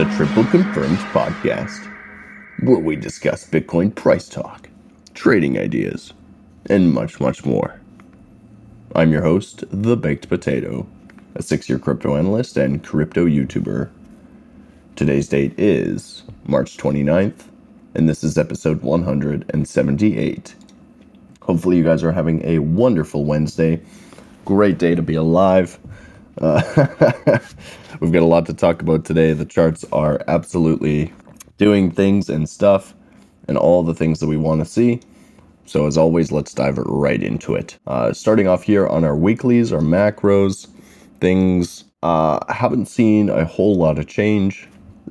the Triple Confirmed podcast, where we discuss Bitcoin price talk, trading ideas, and much, much more. I'm your host, The Baked Potato, a six year crypto analyst and crypto YouTuber. Today's date is March 29th, and this is episode 178. Hopefully, you guys are having a wonderful Wednesday. Great day to be alive. Uh, we've got a lot to talk about today. The charts are absolutely doing things and stuff and all the things that we want to see. So, as always, let's dive right into it. Uh, starting off here on our weeklies, our macros, things uh, haven't seen a whole lot of change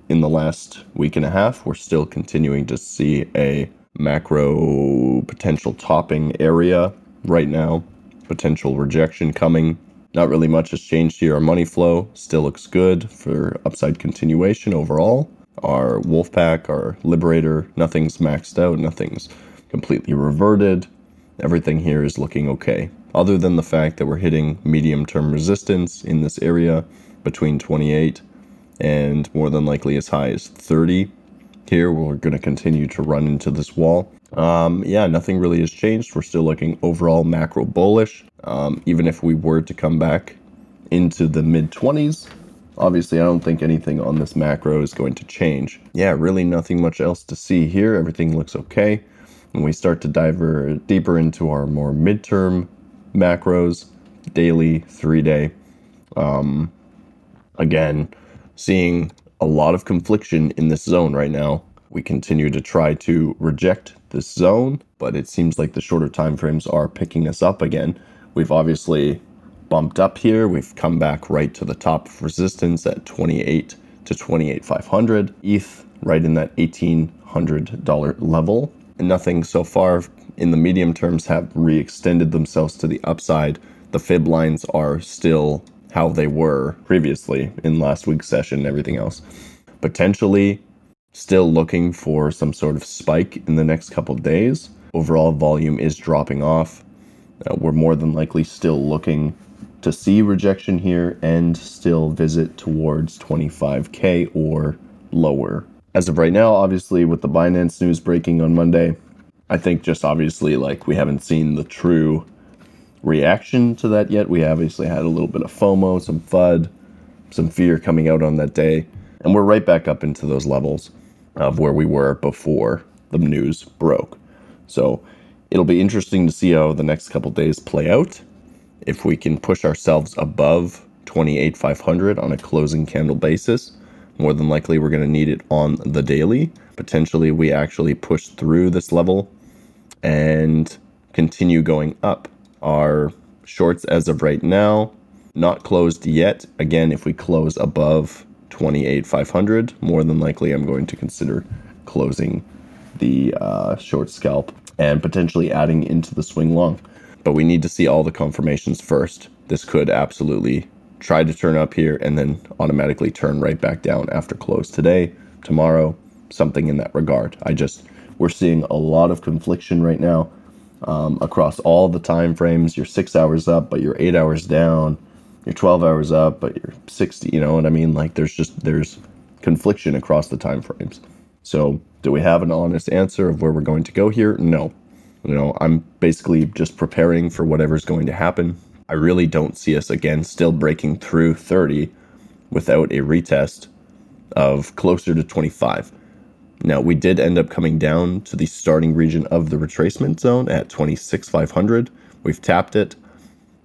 in the last week and a half. We're still continuing to see a macro potential topping area right now, potential rejection coming not really much has changed here. Our money flow still looks good for upside continuation overall. Our Wolfpack, our Liberator, nothing's maxed out, nothing's completely reverted. Everything here is looking okay. Other than the fact that we're hitting medium term resistance in this area between 28 and more than likely as high as 30. Here, we're going to continue to run into this wall. Um, yeah, nothing really has changed. We're still looking overall macro bullish. Um, even if we were to come back into the mid 20s, obviously, I don't think anything on this macro is going to change. Yeah, really nothing much else to see here. Everything looks okay. When we start to dive deeper into our more midterm macros, daily, three day, um, again, seeing a lot of confliction in this zone right now. We continue to try to reject this zone, but it seems like the shorter time frames are picking us up again. We've obviously bumped up here. We've come back right to the top of resistance at 28 to 28,500. ETH right in that $1,800 level. And nothing so far in the medium terms have re-extended themselves to the upside. The fib lines are still how they were previously in last week's session and everything else. Potentially still looking for some sort of spike in the next couple days. Overall volume is dropping off. Uh, we're more than likely still looking to see rejection here and still visit towards 25k or lower. As of right now, obviously, with the Binance news breaking on Monday, I think just obviously like we haven't seen the true reaction to that yet. We obviously had a little bit of FOMO, some FUD, some fear coming out on that day, and we're right back up into those levels of where we were before the news broke. So it'll be interesting to see how the next couple days play out. If we can push ourselves above 28,500 on a closing candle basis, more than likely we're going to need it on the daily. Potentially, we actually push through this level and continue going up. Our shorts as of right now, not closed yet. Again, if we close above 28,500, more than likely I'm going to consider closing the uh, short scalp and potentially adding into the swing long. But we need to see all the confirmations first. This could absolutely try to turn up here and then automatically turn right back down after close today, tomorrow, something in that regard. I just, we're seeing a lot of confliction right now um, across all the time frames. You're six hours up, but you're eight hours down. You're 12 hours up, but you're 60. You know what I mean? Like there's just, there's confliction across the time frames. So do we have an honest answer of where we're going to go here? No. You know, I'm basically just preparing for whatever's going to happen. I really don't see us again still breaking through 30 without a retest of closer to 25. Now, we did end up coming down to the starting region of the retracement zone at 26,500. We've tapped it.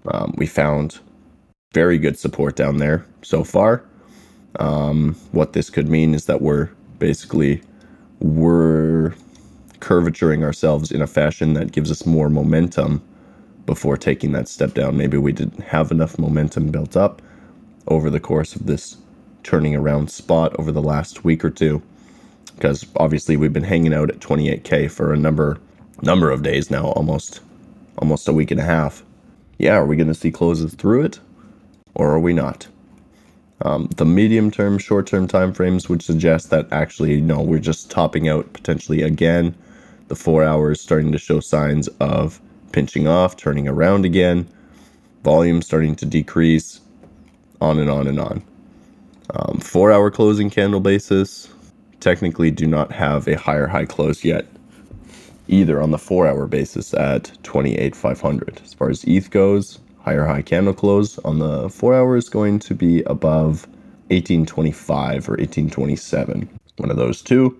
Um, we found very good support down there so far. Um, what this could mean is that we're basically we're curvaturing ourselves in a fashion that gives us more momentum before taking that step down. Maybe we didn't have enough momentum built up over the course of this turning around spot over the last week or two because obviously we've been hanging out at 28k for a number number of days now almost almost a week and a half yeah are we going to see closes through it or are we not um, the medium term, short term timeframes would suggest that actually, no, we're just topping out potentially again. The four hours starting to show signs of pinching off, turning around again, volume starting to decrease, on and on and on. Um, four hour closing candle basis technically do not have a higher high close yet either on the four hour basis at 28,500. As far as ETH goes, higher high candle close on the four hour is going to be above 1825 or 1827. One of those two.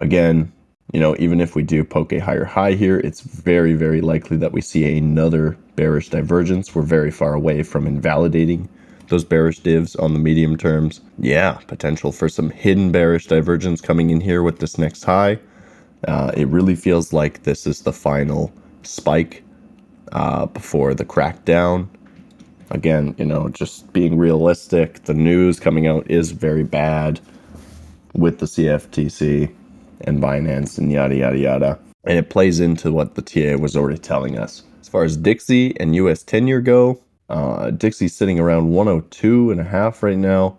Again, you know, even if we do poke a higher high here, it's very, very likely that we see another bearish divergence. We're very far away from invalidating those bearish divs on the medium terms. Yeah, potential for some hidden bearish divergence coming in here with this next high. Uh, it really feels like this is the final spike uh, before the crackdown. Again, you know, just being realistic, the news coming out is very bad with the CFTC and Binance and yada, yada, yada. And it plays into what the TA was already telling us. As far as Dixie and US 10 year go, uh, Dixie's sitting around 102 and a half right now.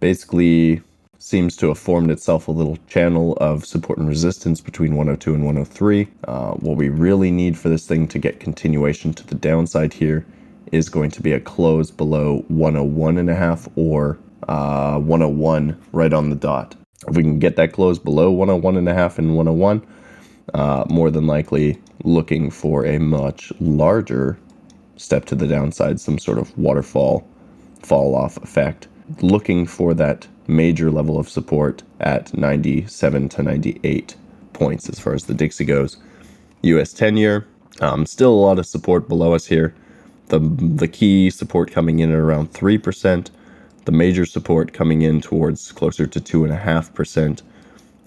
Basically, seems to have formed itself a little channel of support and resistance between 102 and 103. Uh, what we really need for this thing to get continuation to the downside here is going to be a close below 101 and a half or uh, 101 right on the dot. If we can get that close below 101 and a half and 101, uh, more than likely looking for a much larger step to the downside, some sort of waterfall fall off effect. Looking for that major level of support at 97 to 98 points as far as the Dixie goes. US 10 year, um, still a lot of support below us here. The, the key support coming in at around 3%, the major support coming in towards closer to 2.5%.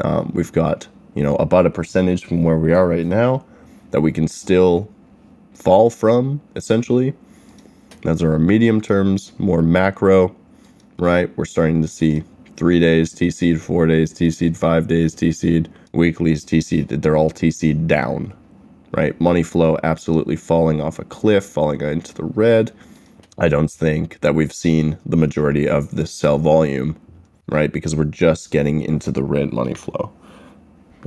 Um, we've got, you know, about a percentage from where we are right now that we can still fall from, essentially. Those are our medium terms, more macro, right? We're starting to see three days TC'd, four days TC'd, five days TC'd, weeklies TC'd. They're all TC'd down, right? Money flow absolutely falling off a cliff, falling into the red. I don't think that we've seen the majority of this sell volume, right? Because we're just getting into the red money flow.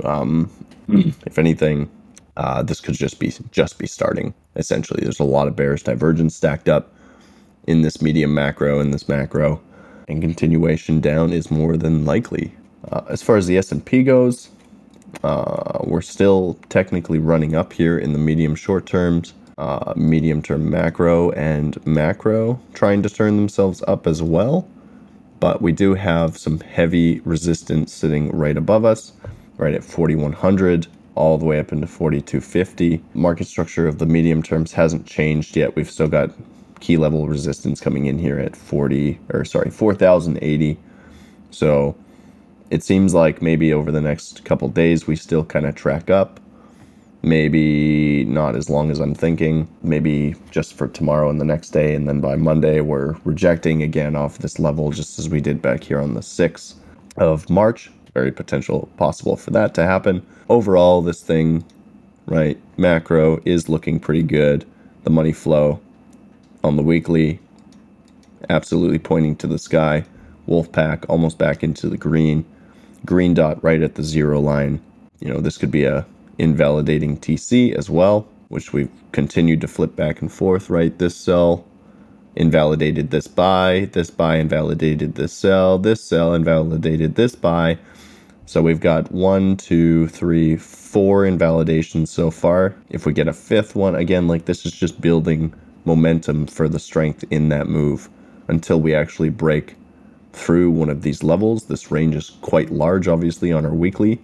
Um, if anything, uh, this could just be just be starting. Essentially, there's a lot of bearish divergence stacked up in this medium macro and this macro and continuation down is more than likely. Uh, as far as the S&P goes, uh, we're still technically running up here in the medium short terms, uh, medium term macro and macro trying to turn themselves up as well. But we do have some heavy resistance sitting right above us, right at 4100 all the way up into 4250. Market structure of the medium terms hasn't changed yet. We've still got key level resistance coming in here at 40 or sorry 4080 so it seems like maybe over the next couple days we still kind of track up. Maybe not as long as i'm thinking. Maybe just for tomorrow and the next day and then by monday we're rejecting again off this level just as we did back here on the 6th of march. Very potential possible for that to happen. Overall this thing right macro is looking pretty good. The money flow on the weekly, absolutely pointing to the sky. Wolfpack almost back into the green. Green dot right at the zero line. You know, this could be a invalidating TC as well, which we've continued to flip back and forth, right? This cell invalidated this buy, this buy invalidated this cell, this cell invalidated this buy. So we've got one, two, three, four invalidations so far. If we get a fifth one, again, like this is just building momentum for the strength in that move until we actually break through one of these levels. This range is quite large, obviously, on our weekly,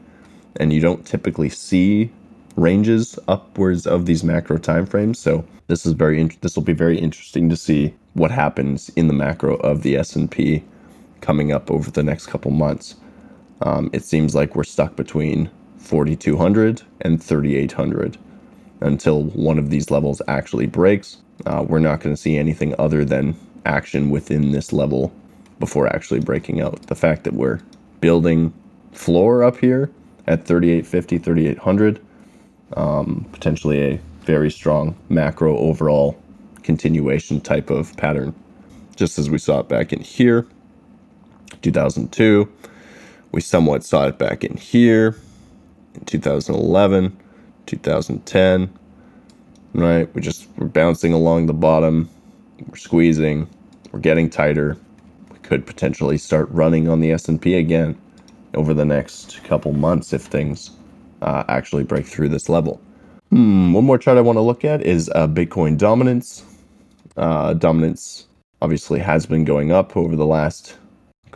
and you don't typically see ranges upwards of these macro timeframes. So this is very this will be very interesting to see what happens in the macro of the S and P coming up over the next couple months. Um, it seems like we're stuck between 4,200 and 3,800 until one of these levels actually breaks uh, we're not going to see anything other than action within this level before actually breaking out. The fact that we're building floor up here at 3850, 3800, um, potentially a very strong macro overall continuation type of pattern, just as we saw it back in here, 2002. We somewhat saw it back in here in 2011, 2010, right? We just we're bouncing along the bottom, we're squeezing, we're getting tighter. We could potentially start running on the S&P again over the next couple months if things uh, actually break through this level. Hmm, one more chart I want to look at is uh, Bitcoin dominance. Uh, dominance obviously has been going up over the last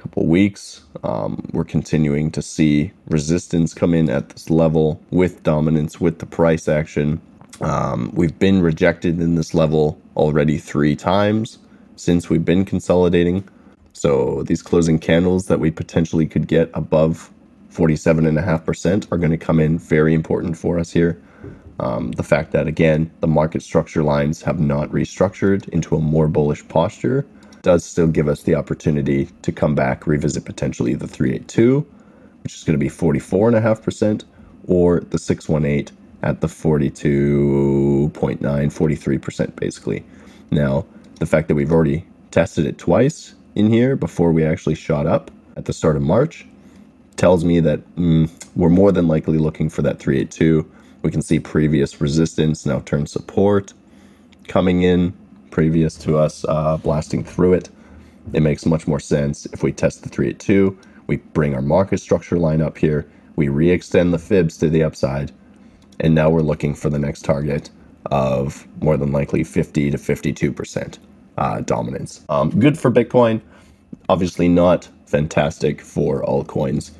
couple weeks. Um, we're continuing to see resistance come in at this level with dominance, with the price action. Um, we've been rejected in this level already three times since we've been consolidating. So these closing candles that we potentially could get above 47.5% are going to come in very important for us here. Um, the fact that, again, the market structure lines have not restructured into a more bullish posture does still give us the opportunity to come back, revisit potentially the 382, which is going to be 44.5%, or the 618 at the 42.9, 43% basically. Now, the fact that we've already tested it twice in here before we actually shot up at the start of March tells me that mm, we're more than likely looking for that 382. We can see previous resistance now turn support coming in previous to us uh, blasting through it. It makes much more sense if we test the 382, we bring our market structure line up here, we re-extend the fibs to the upside, and now we're looking for the next target of more than likely 50 to 52% uh, dominance. Um, good for Bitcoin, obviously not fantastic for altcoins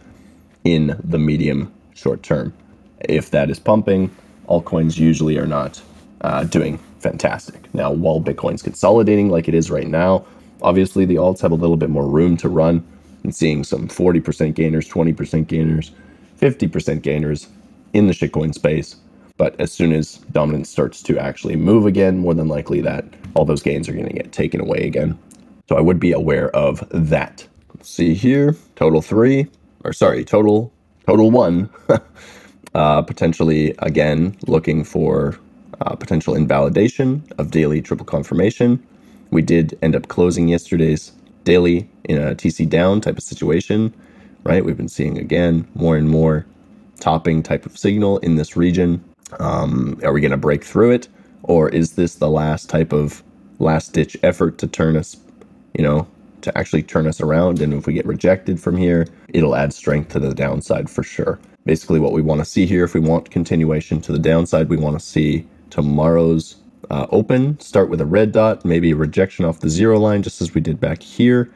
in the medium short term. If that is pumping, altcoins usually are not uh, doing fantastic. Now, while Bitcoin's consolidating like it is right now, obviously the alts have a little bit more room to run and seeing some 40% gainers, 20% gainers, 50% gainers in the shitcoin space. But as soon as dominance starts to actually move again, more than likely that all those gains are going to get taken away again. So I would be aware of that. Let's see here, total three, or sorry, total total one. uh, potentially again looking for uh, potential invalidation of daily triple confirmation. We did end up closing yesterday's daily in a TC down type of situation, right? We've been seeing again more and more topping type of signal in this region. Um, are we going to break through it? Or is this the last type of last ditch effort to turn us, you know, to actually turn us around? And if we get rejected from here, it'll add strength to the downside for sure. Basically, what we want to see here, if we want continuation to the downside, we want to see tomorrow's uh, open, start with a red dot, maybe a rejection off the zero line, just as we did back here.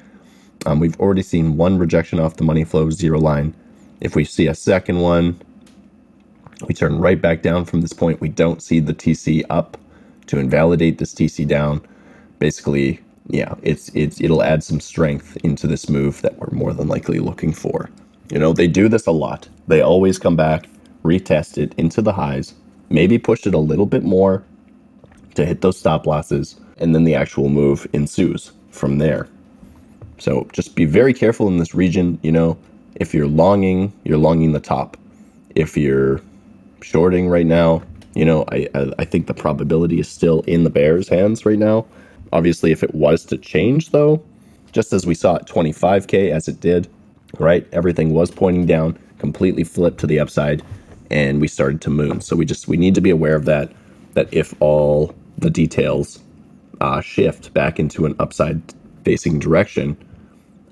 Um, we've already seen one rejection off the money flow zero line. If we see a second one, we turn right back down from this point. We don't see the TC up to invalidate this TC down. Basically, yeah, it's it's it'll add some strength into this move that we're more than likely looking for. You know, they do this a lot. They always come back, retest it into the highs, maybe push it a little bit more to hit those stop losses, and then the actual move ensues from there. So just be very careful in this region. You know, if you're longing, you're longing the top. If you're shorting right now, you know, I, I think the probability is still in the Bears' hands right now. Obviously, if it was to change, though, just as we saw at 25K as it did, right? Everything was pointing down, completely flipped to the upside and we started to moon. So we just we need to be aware of that. That if all the details uh, shift back into an upside facing direction,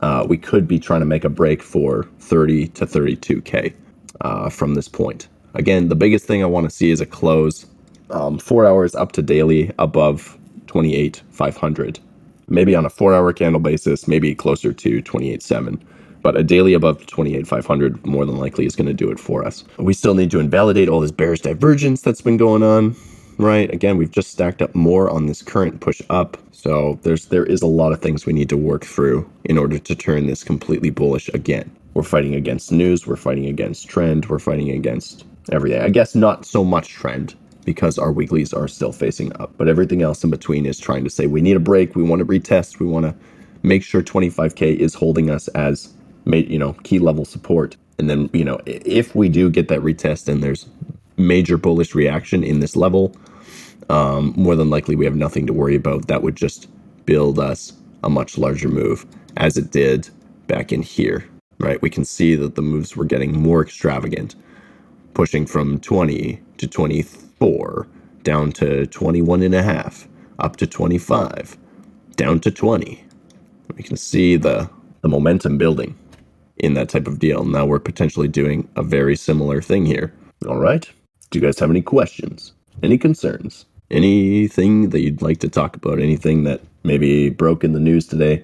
uh, we could be trying to make a break for 30 to 32k uh, from this point. Again, the biggest thing I want to see is a close um, four hours up to daily above 28 500. Maybe on a four hour candle basis, maybe closer to 28 7 but a daily above 28,500 more than likely is going to do it for us. We still need to invalidate all this bearish divergence that's been going on, right? Again, we've just stacked up more on this current push up. So there's there is a lot of things we need to work through in order to turn this completely bullish again. We're fighting against news, we're fighting against trend, we're fighting against everything. I guess not so much trend because our weeklies are still facing up, but everything else in between is trying to say we need a break, we want to retest, we want to make sure 25k is holding us as you know, key level support. And then, you know, if we do get that retest and there's major bullish reaction in this level, um, more than likely we have nothing to worry about. That would just build us a much larger move as it did back in here, right? We can see that the moves were getting more extravagant, pushing from 20 to 24, down to 21 and a half, up to 25, down to 20, We can see the the momentum building in that type of deal. Now we're potentially doing a very similar thing here. All right. Do you guys have any questions? Any concerns? Anything that you'd like to talk about? Anything that maybe broke in the news today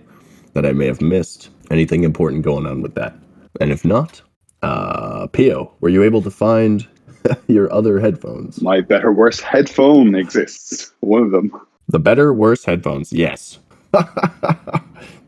that I may have missed? Anything important going on with that? And if not, uh, Pio, were you able to find your other headphones? My better, worse headphone exists. One of them. The better, worse headphones. Yes.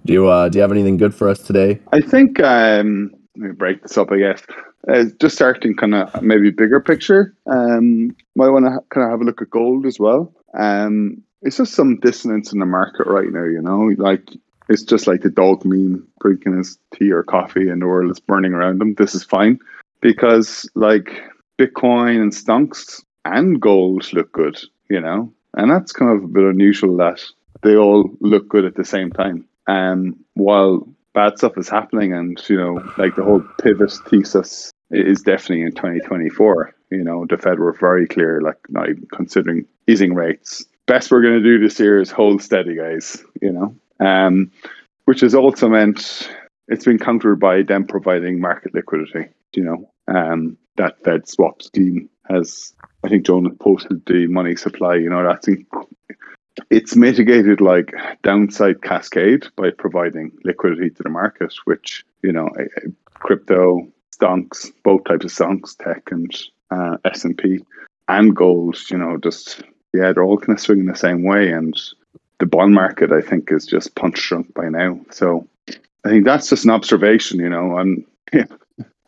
do you uh, do you have anything good for us today? I think um, let me break this up. I guess uh, just starting kind of maybe bigger picture. Um, might want to kind of have a look at gold as well. Um, it's just some dissonance in the market right now. You know, like it's just like the dog meme drinking his tea or coffee and the world is burning around him. This is fine because like Bitcoin and stonks and gold look good. You know, and that's kind of a bit unusual that they all look good at the same time. Um, while bad stuff is happening, and you know, like the whole pivot thesis is definitely in 2024. You know, the Fed were very clear, like not even considering easing rates. Best we're going to do this year is hold steady, guys. You know, um, which has also meant it's been countered by them providing market liquidity. You know, um, that Fed swap scheme has I think Jonas posted the money supply. You know, that's in, it's mitigated like downside cascade by providing liquidity to the market, which you know, crypto stonks, both types of stonks, tech and uh, S and gold. You know, just yeah, they're all kind of swinging the same way, and the bond market I think is just punch drunk by now. So I think that's just an observation. You know, I'm.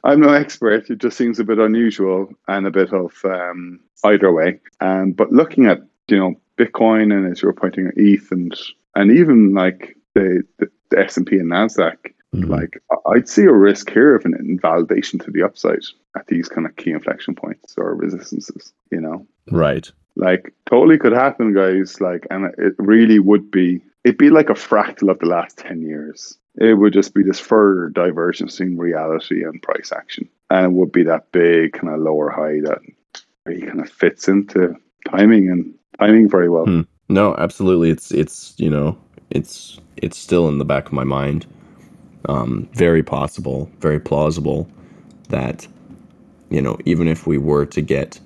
I'm no expert. It just seems a bit unusual and a bit of um, either way. Um, but looking at you know Bitcoin and as you were pointing at ETH and and even like the the, the S and P and Nasdaq, mm-hmm. like I'd see a risk here of an invalidation to the upside at these kind of key inflection points or resistances. You know, right? Like totally could happen, guys. Like, and it really would be. It'd be like a fractal of the last ten years. It would just be this further divergence in reality and price action, and it would be that big kind of lower high that he kind of fits into timing and timing very well. Hmm. No, absolutely. It's it's you know it's it's still in the back of my mind. Um, very possible, very plausible that you know even if we were to get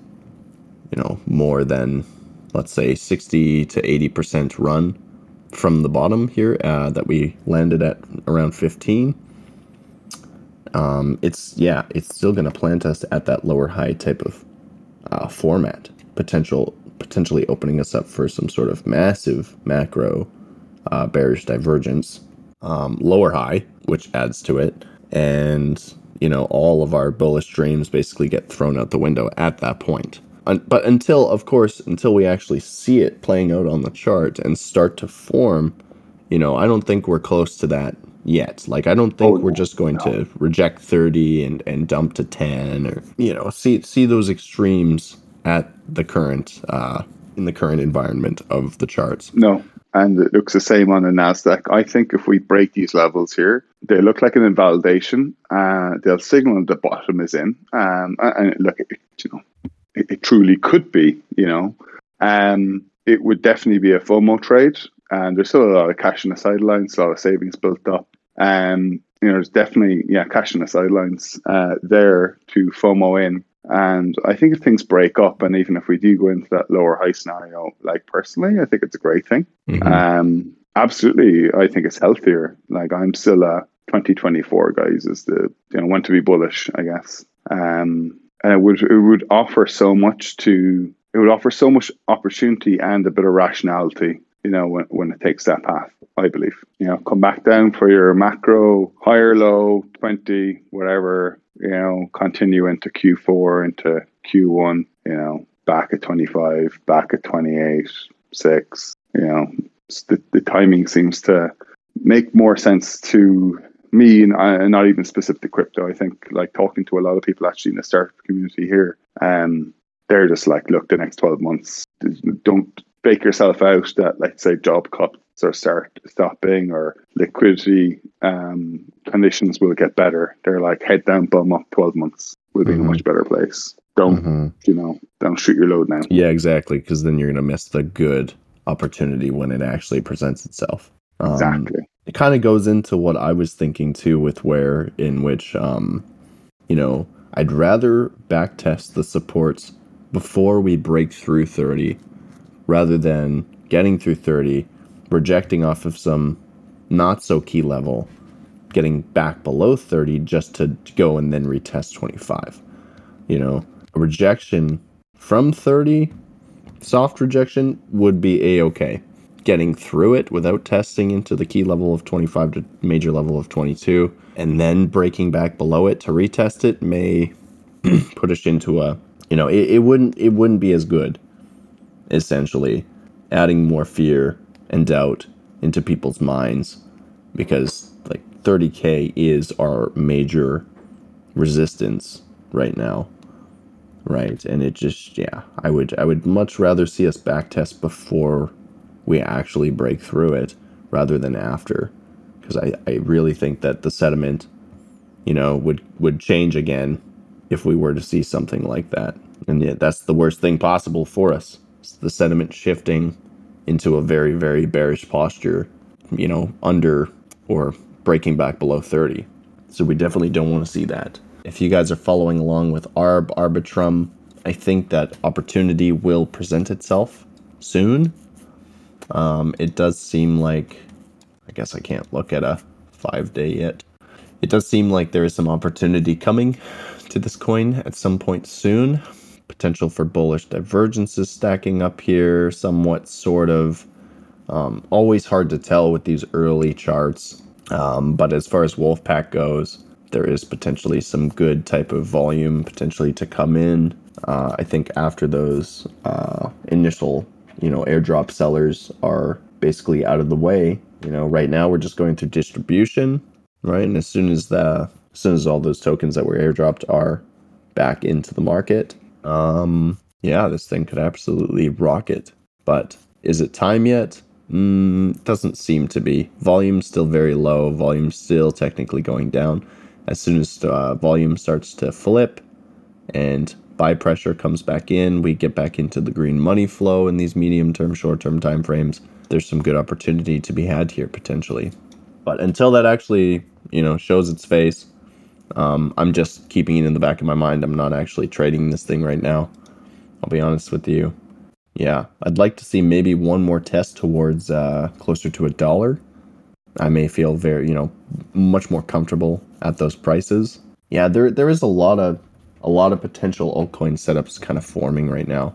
you know more than let's say 60 to 80 percent run from the bottom here uh, that we landed at around 15 um, it's yeah it's still going to plant us at that lower high type of uh, format, potential potentially opening us up for some sort of massive macro uh, bearish divergence, um, lower high, which adds to it, and you know all of our bullish dreams basically get thrown out the window at that point. But until, of course, until we actually see it playing out on the chart and start to form, you know, I don't think we're close to that yet. Like I don't think oh, we're just going no. to reject 30 and, and dump to 10 or you know, see see those extremes at the current uh in the current environment of the charts. No. And it looks the same on the Nasdaq. I think if we break these levels here, they look like an invalidation. Uh, they'll signal the bottom is in. Um, and look, it, you know, it, it truly could be. You know, um, it would definitely be a FOMO trade and there's still a lot of cash in the sidelines, a lot of savings built up. Um, you know, there's definitely yeah cash in the sidelines uh, there to FOMO in. And I think if things break up, and even if we do go into that lower high scenario, like personally, I think it's a great thing. Mm-hmm. Um, absolutely, I think it's healthier. Like I'm still a 2024 guys is the you know want to be bullish, I guess. Um, and it would it would offer so much to it would offer so much opportunity and a bit of rationality you know, when, when it takes that path, I believe. You know, come back down for your macro, higher low, 20, whatever, you know, continue into Q4, into Q1, you know, back at 25, back at 28, 6, you know, the, the timing seems to make more sense to me and, and not even specific to crypto. I think like talking to a lot of people actually in the startup community here, um, they're just like, look, the next 12 months, don't bake yourself out that, let's say, job cuts are start stopping or liquidity um, conditions will get better. They're like head down, bum up. Twelve months will be mm-hmm. in a much better place. Don't mm-hmm. you know? Don't shoot your load now. Yeah, exactly. Because then you're gonna miss the good opportunity when it actually presents itself. Um, exactly. it kind of goes into what I was thinking too, with where in which, um, you know, I'd rather backtest the supports before we break through 30 rather than getting through 30, rejecting off of some not so key level, getting back below 30 just to go and then retest 25. You know, a rejection from 30, soft rejection would be a okay. Getting through it without testing into the key level of 25 to major level of 22, and then breaking back below it to retest it may put us into a, you know, it, it wouldn't it wouldn't be as good. Essentially, adding more fear and doubt into people's minds because like 30k is our major resistance right now right? And it just yeah i would i would much rather see us backtest before we actually break through it rather than after because I, I really think that the sediment you know would would change again if we were to see something like that. And yet that's the worst thing possible for us the sentiment shifting into a very very bearish posture you know under or breaking back below 30 so we definitely don't want to see that. If you guys are following along with arb arbitrum i think that opportunity will present itself soon. Um, it does seem like i guess i can't look at a five day yet. It does seem like there is some opportunity coming to this coin at some point soon potential for bullish divergences stacking up here somewhat sort of um, always hard to tell with these early charts um, but as far as wolfpack goes there is potentially some good type of volume potentially to come in. Uh, I think after those uh, initial, you know, airdrop sellers are basically out of the way. You know, right now we're just going through distribution, right? And as soon as the as soon as all those tokens that were airdropped are back into the market, um, yeah, this thing could absolutely rocket. But is it time yet? Mm, doesn't seem to be. Volume's still very low. Volume's still technically going down as soon as uh, volume starts to flip and buy pressure comes back in, we get back into the green money flow in these medium term, short term time frames. There's some good opportunity to be had here potentially. But until that actually, you know, shows its face, um, I'm just keeping it in the back of my mind. I'm not actually trading this thing right now. I'll be honest with you. Yeah, I'd like to see maybe one more test towards uh, closer to a dollar I may feel very, you know, much more comfortable at those prices. Yeah, there there is a lot of a lot of potential altcoin setups kind of forming right now.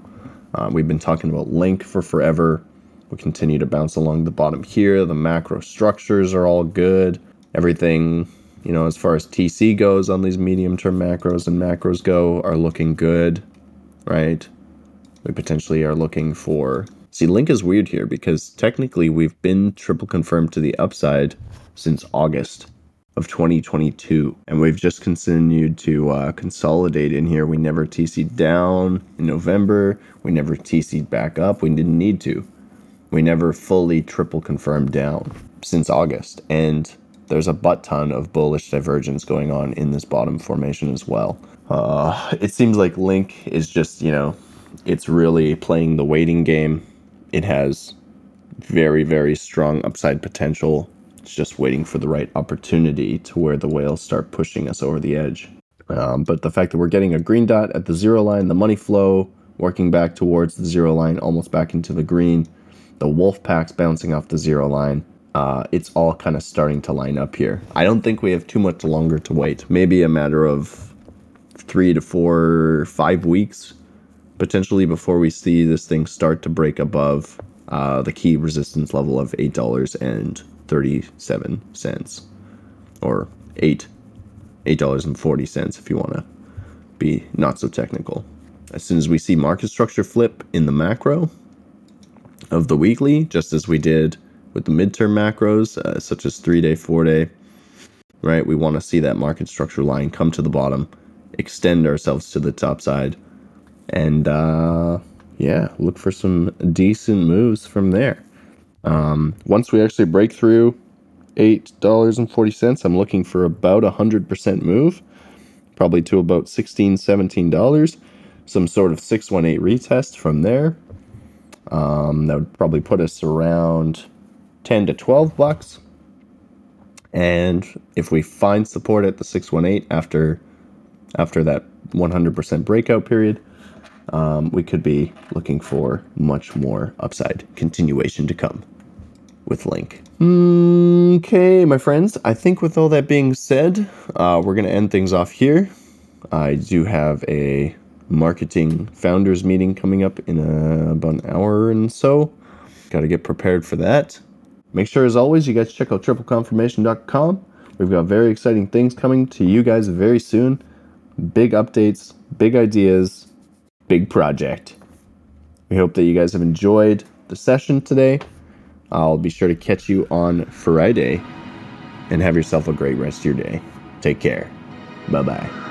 Uh, we've been talking about Link for forever. We continue to bounce along the bottom here. The macro structures are all good. Everything, you know, as far as TC goes on these medium term macros and macros go, are looking good, right? We potentially are looking for See, Link is weird here because technically we've been triple confirmed to the upside since August of 2022, and we've just continued to uh, consolidate in here. We never TC'd down in November, we never TC'd back up. We didn't need to. We never fully triple confirmed down since August, and there's a butt ton of bullish divergence going on in this bottom formation as well. Uh, it seems like Link is just, you know, it's really playing the waiting game it has very, very strong upside potential. It's just waiting for the right opportunity to where the whales start pushing us over the edge. Um, but the fact that we're getting a green dot at the zero line, the money flow working back towards the zero line, almost back into the green, the wolf packs bouncing off the zero line, uh, it's all kind of starting to line up here. I don't think we have too much longer to wait. Maybe a matter of three to four, five weeks potentially before we see this thing start to break above uh, the key resistance level of eight dollars and thirty-seven cents, or eight eight dollars and forty cents if you want to be not so technical. As soon as we see market structure flip in the macro of the weekly, just as we did with the midterm macros, uh, such as three day, four day, right? We want to see that market structure line come to the bottom, extend ourselves to the top side, and uh, yeah, look for some decent moves from there. Um, once we actually break through eight dollars and forty cents, I'm looking for about a hundred percent move, probably to about 16 dollars. $17, Some sort of six one eight retest from there. Um, that would probably put us around ten to twelve bucks. And if we find support at the 618 after after that 100% breakout period, um, we could be looking for much more upside continuation to come with Link. Okay, my friends, I think with all that being said, uh, we're going to end things off here. I do have a marketing founders meeting coming up in a, about an hour and so. Got to get prepared for that. Make sure, as always, you guys check out tripleconfirmation.com. We've got very exciting things coming to you guys very soon. Big updates, big ideas, big project. We hope that you guys have enjoyed the session today. I'll be sure to catch you on Friday and have yourself a great rest of your day. Take care. Bye bye.